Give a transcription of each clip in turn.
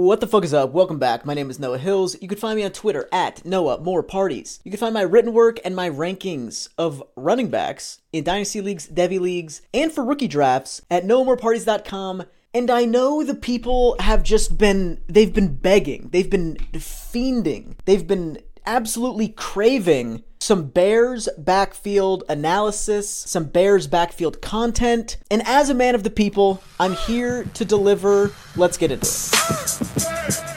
What the fuck is up? Welcome back. My name is Noah Hills. You can find me on Twitter at Noah More Parties. You can find my written work and my rankings of running backs in Dynasty Leagues, Devy Leagues, and for rookie drafts at NoahMoreParties.com. And I know the people have just been, they've been begging, they've been fiending, they've been absolutely craving some Bears backfield analysis, some Bears backfield content. And as a man of the people, I'm here to deliver. Let's get into it.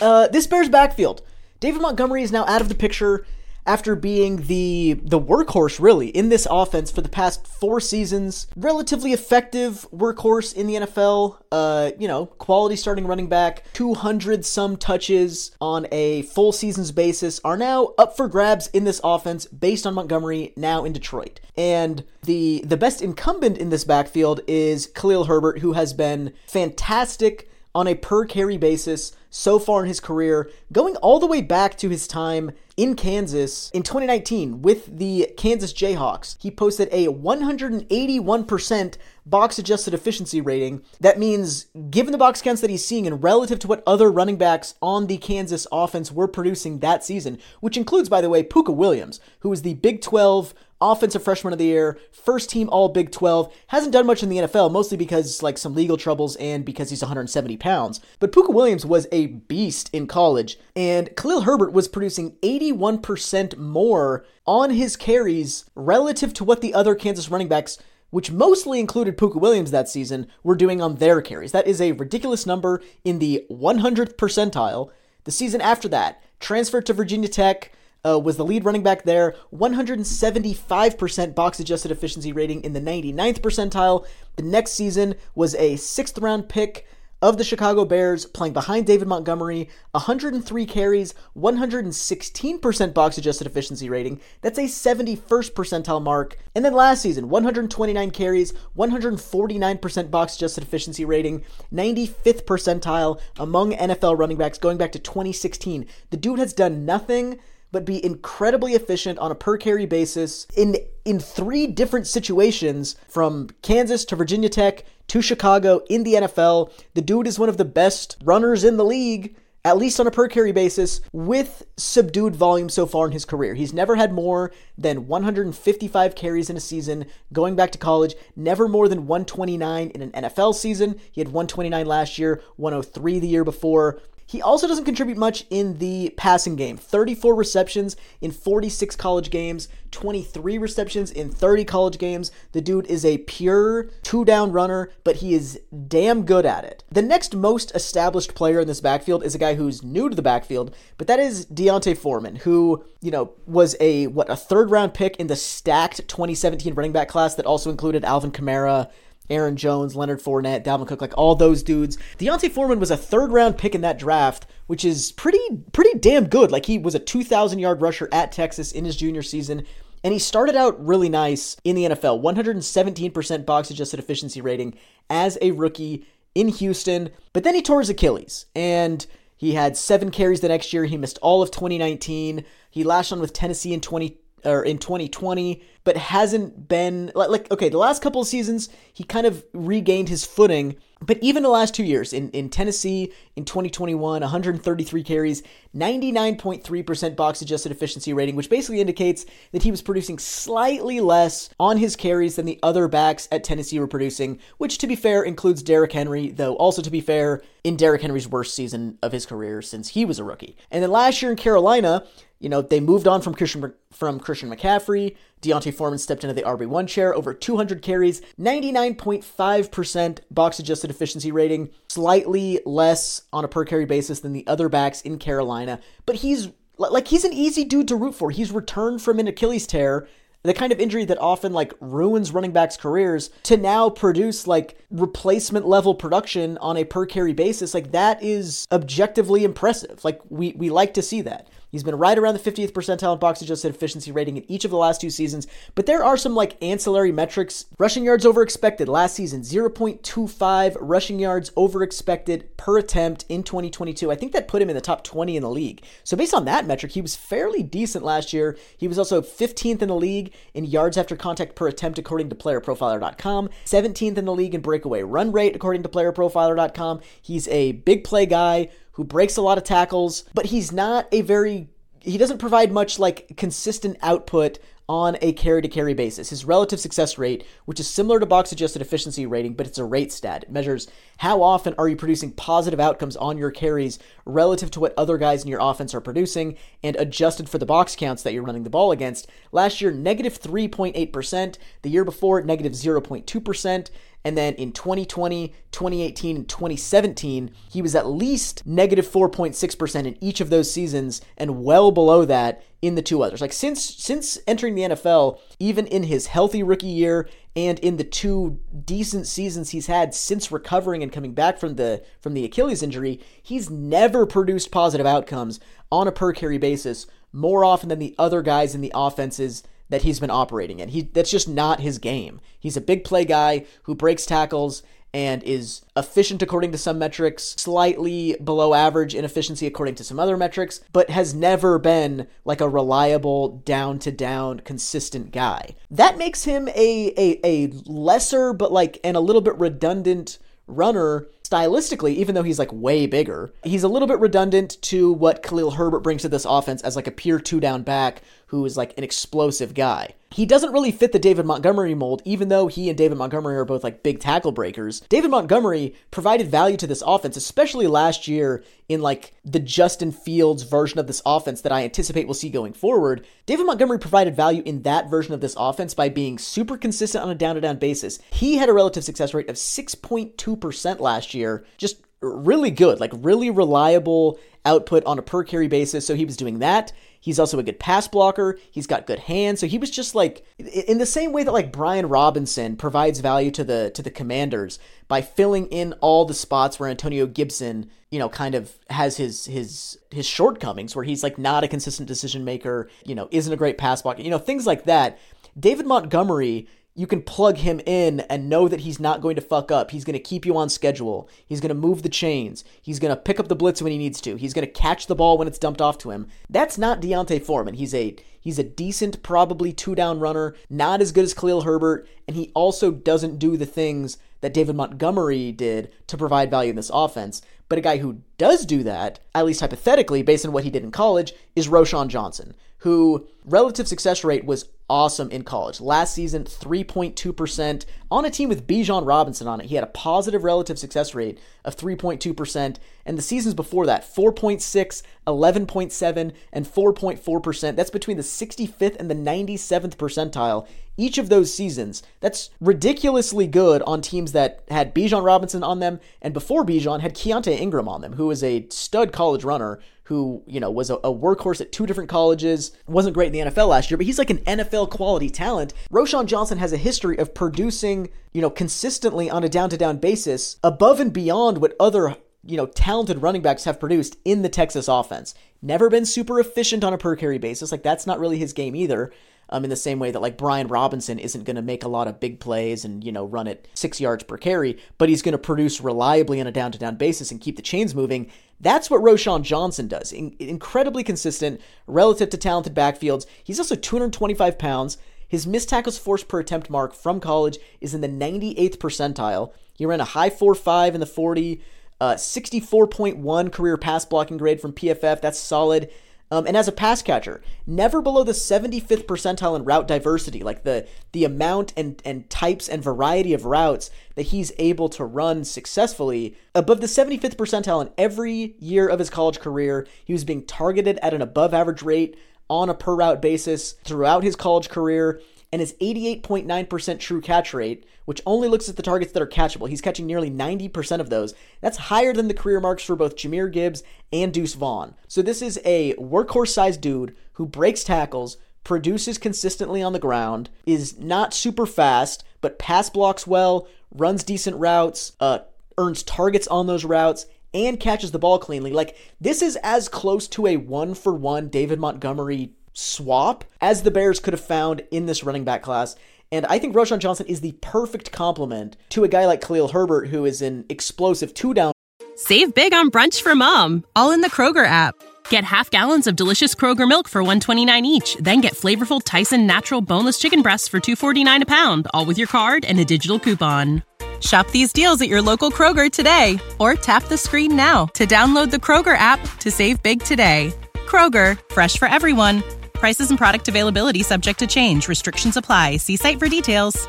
Uh, this Bears backfield. David Montgomery is now out of the picture after being the the workhorse really in this offense for the past four seasons. Relatively effective workhorse in the NFL. Uh, you know, quality starting running back, 200 some touches on a full season's basis are now up for grabs in this offense based on Montgomery now in Detroit. And the the best incumbent in this backfield is Khalil Herbert who has been fantastic on a per carry basis so far in his career, going all the way back to his time in Kansas in 2019 with the Kansas Jayhawks. He posted a 181% box adjusted efficiency rating. That means, given the box counts that he's seeing and relative to what other running backs on the Kansas offense were producing that season, which includes, by the way, Pooka Williams, who was the Big 12 offensive freshman of the year, first team all Big 12, hasn't done much in the NFL, mostly because like some legal troubles and because he's 170 pounds. But Pooka Williams was a beast in college, and Khalil Herbert was producing 81% more on his carries relative to what the other Kansas running backs which mostly included Pooka Williams that season, were doing on their carries. That is a ridiculous number in the 100th percentile. The season after that, transferred to Virginia Tech, uh, was the lead running back there, 175% box adjusted efficiency rating in the 99th percentile. The next season was a sixth round pick of the Chicago Bears, playing behind David Montgomery, 103 carries, 116% box adjusted efficiency rating. That's a 71st percentile mark. And then last season, 129 carries, 149% box adjusted efficiency rating, 95th percentile among NFL running backs going back to 2016. The dude has done nothing but be incredibly efficient on a per carry basis in in three different situations from Kansas to Virginia Tech to Chicago in the NFL. The dude is one of the best runners in the league. At least on a per carry basis, with subdued volume so far in his career. He's never had more than 155 carries in a season going back to college, never more than 129 in an NFL season. He had 129 last year, 103 the year before. He also doesn't contribute much in the passing game 34 receptions in 46 college games, 23 receptions in 30 college games. The dude is a pure two down runner, but he is damn good at it. The next most established player in this backfield is a guy who's new to the backfield, but that is D'Onta Foreman, who, you know, was a, what, a third round pick in the stacked 2017 running back class that also included Alvin Kamara. Aaron Jones, Leonard Fournette, Dalvin Cook, like all those dudes. D'Onta Foreman was a third round pick in that draft, which is pretty pretty damn good. Like he was a 2,000 yard rusher at Texas in his junior season. And he started out really nice in the NFL, 117% box adjusted efficiency rating as a rookie in Houston. But then he tore his Achilles and he had seven carries the next year. He missed all of 2019. He lashed on with Tennessee in 20, or in 2020, but hasn't been like, like okay, the last couple of seasons he kind of regained his footing, but even the last 2 years in in Tennessee in 2021, 133 carries, 99.3% box adjusted efficiency rating, which basically indicates that he was producing slightly less on his carries than the other backs at Tennessee were producing, which to be fair includes Derrick Henry, though also to be fair, in Derrick Henry's worst season of his career since he was a rookie. And then last year in Carolina, you know, they moved on from Christian from Christian McCaffrey. D'Onta Foreman stepped into the RB1 chair, over 200 carries, 99.5% box adjusted efficiency rating, slightly less on a per carry basis than the other backs in Carolina. But he's like he's an easy dude to root for. He's returned from an Achilles tear the kind of injury that often like ruins running backs' careers to now produce like replacement level production on a per carry basis, like that is objectively impressive. Like we we like to see that. He's been right around the 50th percentile in box adjusted efficiency rating in each of the last two seasons, but there are some like ancillary metrics. Rushing yards over expected last season 0.25 rushing yards over expected per attempt in 2022. I think that put him in the top 20 in the league. So based on that metric, he was fairly decent last year. He was also 15th in the league in yards after contact per attempt according to playerprofiler.com, 17th in the league in breakaway run rate according to playerprofiler.com. He's a big play guy who breaks a lot of tackles, but he's not a very he doesn't provide much like consistent output on a carry to carry basis. His relative success rate, which is similar to box adjusted efficiency rating, but it's a rate stat. It measures how often are you producing positive outcomes on your carries relative to what other guys in your offense are producing and adjusted for the box counts that you're running the ball against. Last year, negative 3.8%. The year before, negative 0.2%. And then in 2020, 2018, and 2017, he was at least negative 4.6% in each of those seasons and well below that in the two others. Like since since entering the NFL, even in his healthy rookie year and in the two decent seasons he's had since recovering and coming back from the from the Achilles injury, he's never produced positive outcomes on a per carry basis more often than the other guys in the offenses that he's been operating in. He that's just not his game. He's a big play guy who breaks tackles and is efficient according to some metrics, slightly below average in efficiency according to some other metrics, but has never been like a reliable down to down consistent guy. That makes him a a, a lesser but like and a little bit redundant runner stylistically, even though he's like way bigger, he's a little bit redundant to what Khalil Herbert brings to this offense as like a pure two down back who is like an explosive guy. He doesn't really fit the David Montgomery mold, even though he and David Montgomery are both like big tackle breakers. David Montgomery provided value to this offense, especially last year in like the Justin Fields version of this offense that I anticipate we'll see going forward. David Montgomery provided value in that version of this offense by being super consistent on a down to down basis. He had a relative success rate of 6.2% last year, just really good, like really reliable output on a per carry basis. So he was doing that. He's also a good pass blocker. He's got good hands. So he was just like in the same way that like Brian Robinson provides value to the to the Commanders by filling in all the spots where Antonio Gibson, you know, kind of has his his his shortcomings where he's like not a consistent decision maker, you know, isn't a great pass blocker, you know, things like that. David Montgomery you can plug him in and know that he's not going to fuck up. He's going to keep you on schedule. He's going to move the chains. He's going to pick up the blitz when he needs to. He's going to catch the ball when it's dumped off to him. That's not D'Onta Foreman. He's a he's a decent, probably two down runner, not as good as Khalil Herbert, and he also doesn't do the things that David Montgomery did to provide value in this offense. But a guy who does do that, at least hypothetically, based on what he did in college, is Roschon Johnson, who relative success rate was awesome in college. Last season, 3.2% on a team with Bijan Robinson on it. He had a positive relative success rate of 3.2%. And the seasons before that, 4.6, 11.7, and 4.4%. That's between the 65th and the 97th percentile each of those seasons. That's ridiculously good on teams that had Bijan Robinson on them, and before Bijan had Keaontay Ingram on them, who is a stud college runner who, you know, was a, a, workhorse at two different colleges, wasn't great in the NFL last year, but he's like an NFL quality talent. Roschon Johnson has a history of producing, you know, consistently on a down to down basis above and beyond what other you know, talented running backs have produced in the Texas offense. Never been super efficient on a per carry basis. Like, that's not really his game either. Um, in the same way that like Brian Robinson isn't going to make a lot of big plays and you know run it six yards per carry, but he's going to produce reliably on a down to down basis and keep the chains moving. That's what Roschon Johnson does. In- incredibly consistent relative to talented backfields. He's also 225 pounds. His missed tackles forced per attempt mark from college is in the 98th percentile. He ran a high 4.5 in the 40, uh, 64.1 career pass blocking grade from PFF. That's solid. Um, and as a pass catcher, never below the 75th percentile in route diversity, like the the amount and, and types and variety of routes that he's able to run successfully. Above the 75th percentile in every year of his college career, he was being targeted at an above average rate on a per route basis throughout his college career and his 88.9% true catch rate, which only looks at the targets that are catchable. He's catching nearly 90% of those. That's higher than the career marks for both Jahmyr Gibbs and Deuce Vaughn. So this is a workhorse sized dude who breaks tackles, produces consistently on the ground, is not super fast, but pass blocks well, runs decent routes, uh, earns targets on those routes, and catches the ball cleanly. Like, this is as close to a one for one David Montgomery swap as the Bears could have found in this running back class. And I think Roschon Johnson is the perfect complement to a guy like Khalil Herbert, who is an explosive two down. Save big on brunch for mom, all in the Kroger app. Get half gallons of delicious Kroger milk for 129 each, then get flavorful Tyson natural boneless chicken breasts for 249 a pound, all with your card and a digital coupon. Shop these deals at your local Kroger today or tap the screen now to download the Kroger app to save big today. Kroger, fresh for everyone. Prices and product availability subject to change. Restrictions apply. See site for details.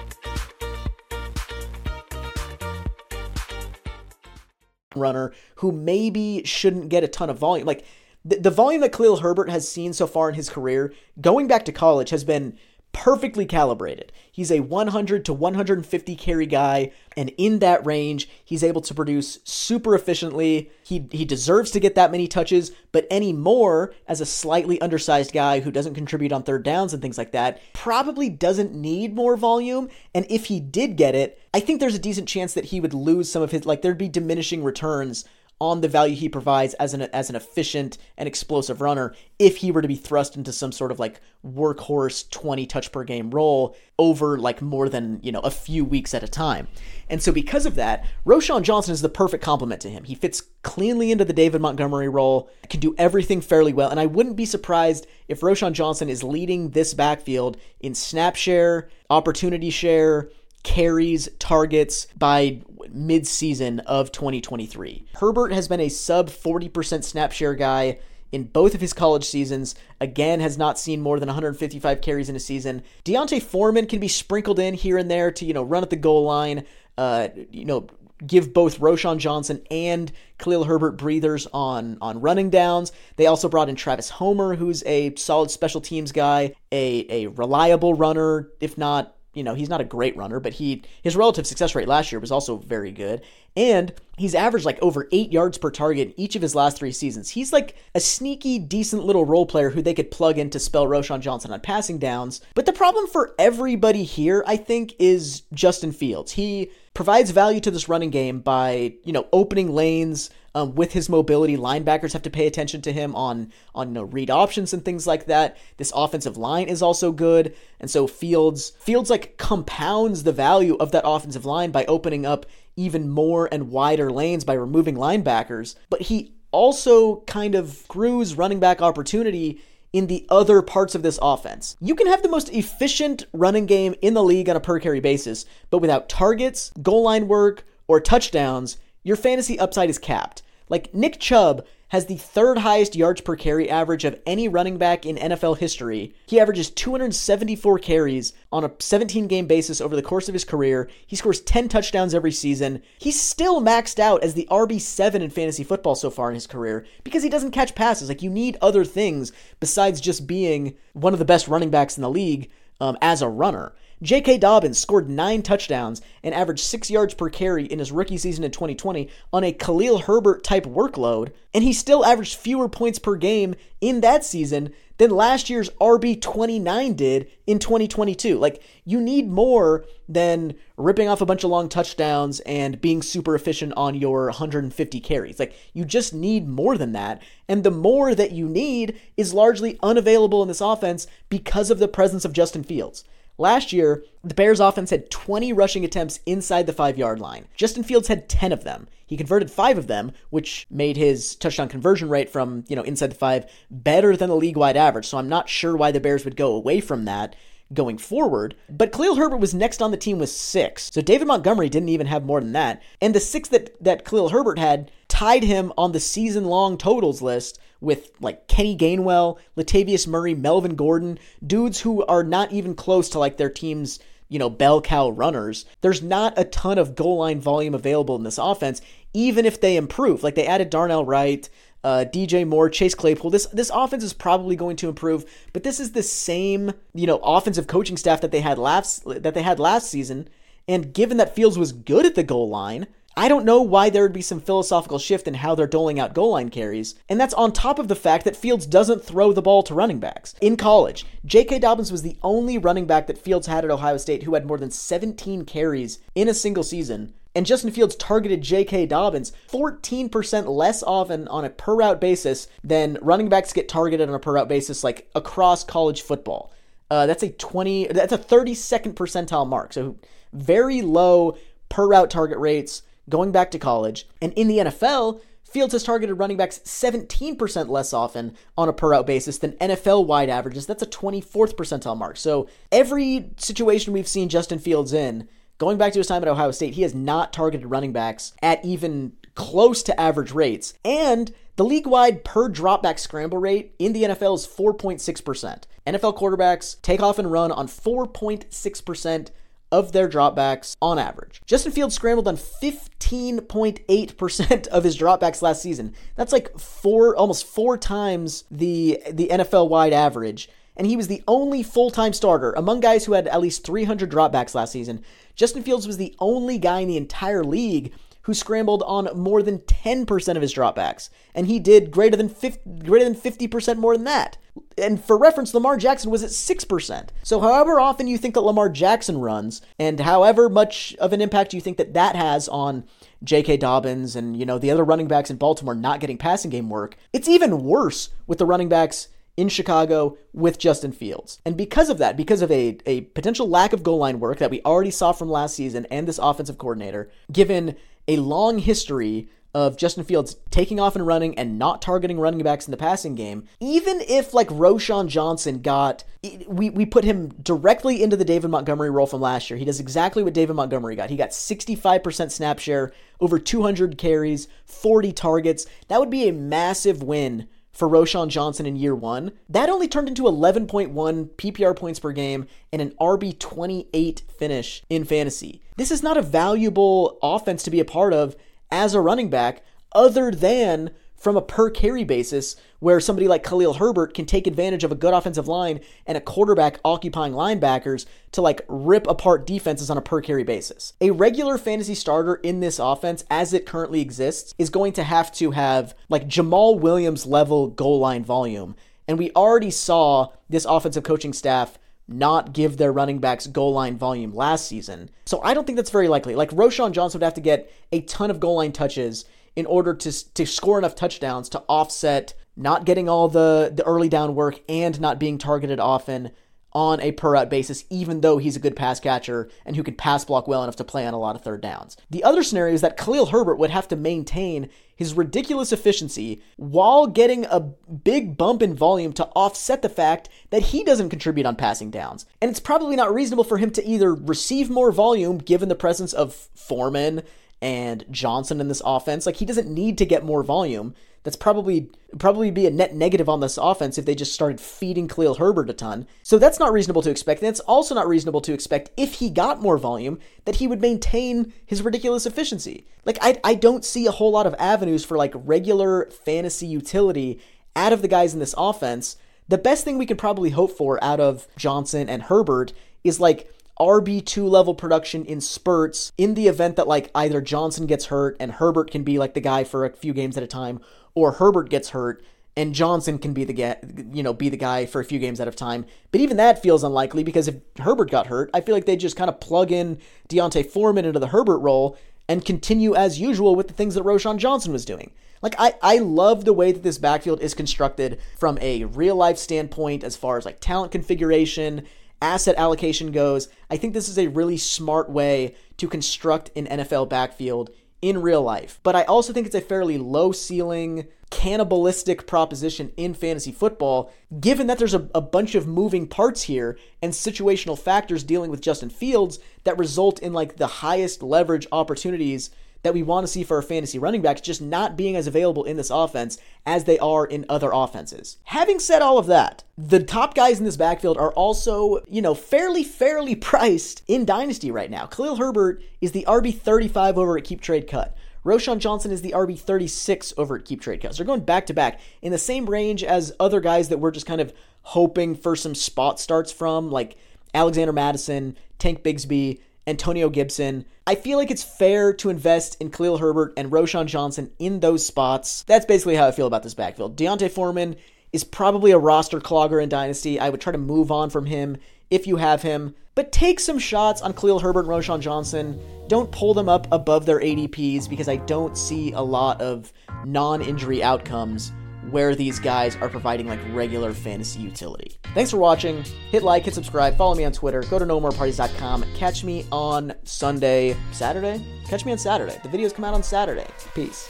Runner who maybe shouldn't get a ton of volume. Like the, the volume that Khalil Herbert has seen so far in his career, going back to college, has been perfectly calibrated. He's a 100 to 150 carry guy, and in that range, he's able to produce super efficiently. He he deserves to get that many touches, but any more as a slightly undersized guy who doesn't contribute on third downs and things like that, probably doesn't need more volume. And if he did get it, I think there's a decent chance that he would lose some of his like there'd be diminishing returns on the value he provides as an as an efficient and explosive runner if he were to be thrust into some sort of like workhorse 20 touch per game role over like more than, you know, a few weeks at a time. And so because of that, Roschon Johnson is the perfect complement to him. He fits cleanly into the David Montgomery role, can do everything fairly well, and I wouldn't be surprised if Roschon Johnson is leading this backfield in snap share, opportunity share, carries, targets by mid-season of 2023. Herbert has been a sub 40% snap share guy in both of his college seasons. Again, has not seen more than 155 carries in a season. D'Onta Foreman can be sprinkled in here and there to, you know, run at the goal line, uh, you know, give both Roschon Johnson and Khalil Herbert breathers on on running downs. They also brought in Travis Homer, who's a solid special teams guy, a a reliable runner, if not you know, he's not a great runner, but he his relative success rate last year was also very good. And he's averaged like over eight yards per target in each of his last three seasons. He's like a sneaky, decent little role player who they could plug in to spell Roschon Johnson on passing downs. But the problem for everybody here, I think, is Justin Fields. He provides value to this running game by, you know, opening lanes, um, with his mobility, linebackers have to pay attention to him on on you know, read options and things like that. This offensive line is also good, and so Fields Fields like compounds the value of that offensive line by opening up even more and wider lanes by removing linebackers. But he also kind of screws running back opportunity in the other parts of this offense. You can have the most efficient running game in the league on a per carry basis, but without targets, goal line work, or touchdowns, your fantasy upside is capped. Like Nick Chubb has the third highest yards per carry average of any running back in NFL history. He averages 274 carries on a 17 game basis over the course of his career. He scores 10 touchdowns every season. He's still maxed out as the RB7 in fantasy football so far in his career because he doesn't catch passes. Like, you need other things besides just being one of the best running backs in the league um, as a runner. J.K. Dobbins scored nine touchdowns and averaged six yards per carry in his rookie season in 2020 on a Khalil Herbert type workload, and he still averaged fewer points per game in that season than last year's RB29 did in 2022. Like, you need more than ripping off a bunch of long touchdowns and being super efficient on your 150 carries. Like, you just need more than that. And the more that you need is largely unavailable in this offense because of the presence of Justin Fields. Last year, the Bears offense had 20 rushing attempts inside the five yard line. Justin Fields had 10 of them. He converted five of them, which made his touchdown conversion rate from, you know, inside the five better than the league wide average. So I'm not sure why the Bears would go away from that going forward. But Khalil Herbert was next on the team with six. So David Montgomery didn't even have more than that. And the six that, that Khalil Herbert had tied him on the season long totals list with like Kenny Gainwell, Latavius Murray, Melvin Gordon, dudes who are not even close to like their team's, you know, bell cow runners. There's not a ton of goal line volume available in this offense, even if they improve. Like they added Darnell Wright, uh, DJ Moore, Chase Claypool. This this offense is probably going to improve, but this is the same you know offensive coaching staff that they had last that they had last season. And given that Fields was good at the goal line, I don't know why there would be some philosophical shift in how they're doling out goal line carries, and that's on top of the fact that Fields doesn't throw the ball to running backs. In college, J.K. Dobbins was the only running back that Fields had at Ohio State who had more than 17 carries in a single season And Justin Fields targeted J.K. Dobbins 14% less often on a per route basis than running backs get targeted on a per route basis, like across college football. Uh, that's a 20, that's a 32nd percentile mark. So very low per route target rates going back to college. And in the NFL, Fields has targeted running backs 17% less often on a per out basis than NFL wide averages. That's a 24th percentile mark. So every situation we've seen Justin Fields in, going back to his time at Ohio State, he has not targeted running backs at even close to average rates. And the league wide per dropback scramble rate in the NFL is 4.6%. NFL quarterbacks take off and run on 4.6% of their dropbacks on average. Justin Fields scrambled on 15.8% of his dropbacks last season. That's like four almost four times the the NFL wide average. And he was the only full-time starter among guys who had at least 300 dropbacks last season. Justin Fields was the only guy in the entire league who scrambled on more than 10% of his dropbacks, and he did greater than 50, greater than 50% more than that. And for reference, Lamar Jackson was at 6%. So however often you think that Lamar Jackson runs and however much of an impact you think that that has on J.K. Dobbins and, you know, the other running backs in Baltimore not getting passing game work, it's even worse with the running backs in Chicago with Justin Fields. And because of that, because of a, a potential lack of goal line work that we already saw from last season and this offensive coordinator, given a long history of Justin Fields taking off and running and not targeting running backs in the passing game, even if like Roschon Johnson got, we, we put him directly into the David Montgomery role from last year. He does exactly what David Montgomery got. He got 65% snap share, over 200 carries, 40 targets. That would be a massive win for Roschon Johnson in year one. That only turned into 11.1 PPR points per game and an RB 28 finish in fantasy. This is not a valuable offense to be a part of as a running back, other than from a per carry basis, where somebody like Khalil Herbert can take advantage of a good offensive line and a quarterback occupying linebackers to like rip apart defenses on a per carry basis. A regular fantasy starter in this offense, as it currently exists, is going to have to have like Jamaal Williams level goal line volume. And we already saw this offensive coaching staff not give their running backs goal line volume last season. So I don't think that's very likely. Like Roschon Johnson would have to get a ton of goal line touches in order to to score enough touchdowns to offset not getting all the the early down work and not being targeted often on a per out basis, even though he's a good pass catcher and who can pass block well enough to play on a lot of third downs. The other scenario is that Khalil Herbert would have to maintain his ridiculous efficiency while getting a big bump in volume to offset the fact that he doesn't contribute on passing downs. And it's probably not reasonable for him to either receive more volume given the presence of Foreman and Johnson in this offense. Like he doesn't need to get more volume. That's probably probably be a net negative on this offense if they just started feeding Khalil Herbert a ton. So that's not reasonable to expect. And it's also not reasonable to expect if he got more volume that he would maintain his ridiculous efficiency. Like I I don't see a whole lot of avenues for like regular fantasy utility out of the guys in this offense. The best thing we could probably hope for out of Johnson and Herbert is like RB2 level production in spurts in the event that like either Johnson gets hurt and Herbert can be like the guy for a few games at a time or Herbert gets hurt and Johnson can be the guy, you know, be the guy for a few games at a time. But even that feels unlikely because if Herbert got hurt, I feel like they just kind of plug in D'Onta Foreman into the Herbert role and continue as usual with the things that Roschon Johnson was doing. Like I, I love the way that this backfield is constructed from a real life standpoint as far as like talent configuration asset allocation goes, I think this is a really smart way to construct an NFL backfield in real life. But I also think it's a fairly low ceiling, cannibalistic proposition in fantasy football, given that there's a, a, bunch of moving parts here and situational factors dealing with Justin Fields that result in like the highest leverage opportunities that we want to see for our fantasy running backs just not being as available in this offense as they are in other offenses. Having said all of that, the top guys in this backfield are also, you know, fairly, fairly priced in Dynasty right now. Khalil Herbert is the RB 35 over at Keep Trade Cut. Roschon Johnson is the RB 36 over at Keep Trade Cut. So they're going back to back in the same range as other guys that we're just kind of hoping for some spot starts from, like Alexander Mattison, Tank Bigsby, Antonio Gibson. I feel like it's fair to invest in Khalil Herbert and Roschon Johnson in those spots. That's basically how I feel about this backfield. D'Onta Foreman is probably a roster clogger in Dynasty. I would try to move on from him if you have him, but take some shots on Khalil Herbert and Roschon Johnson. don't pull them up above their ADPs because I don't see a lot of non injury outcomes where these guys are providing like regular fantasy utility. Thanks for watching. Hit like, hit subscribe, follow me on Twitter, go to noahmoreparties.com, catch me on Sunday, Saturday? Catch me on Saturday. The videos come out on Saturday. Peace.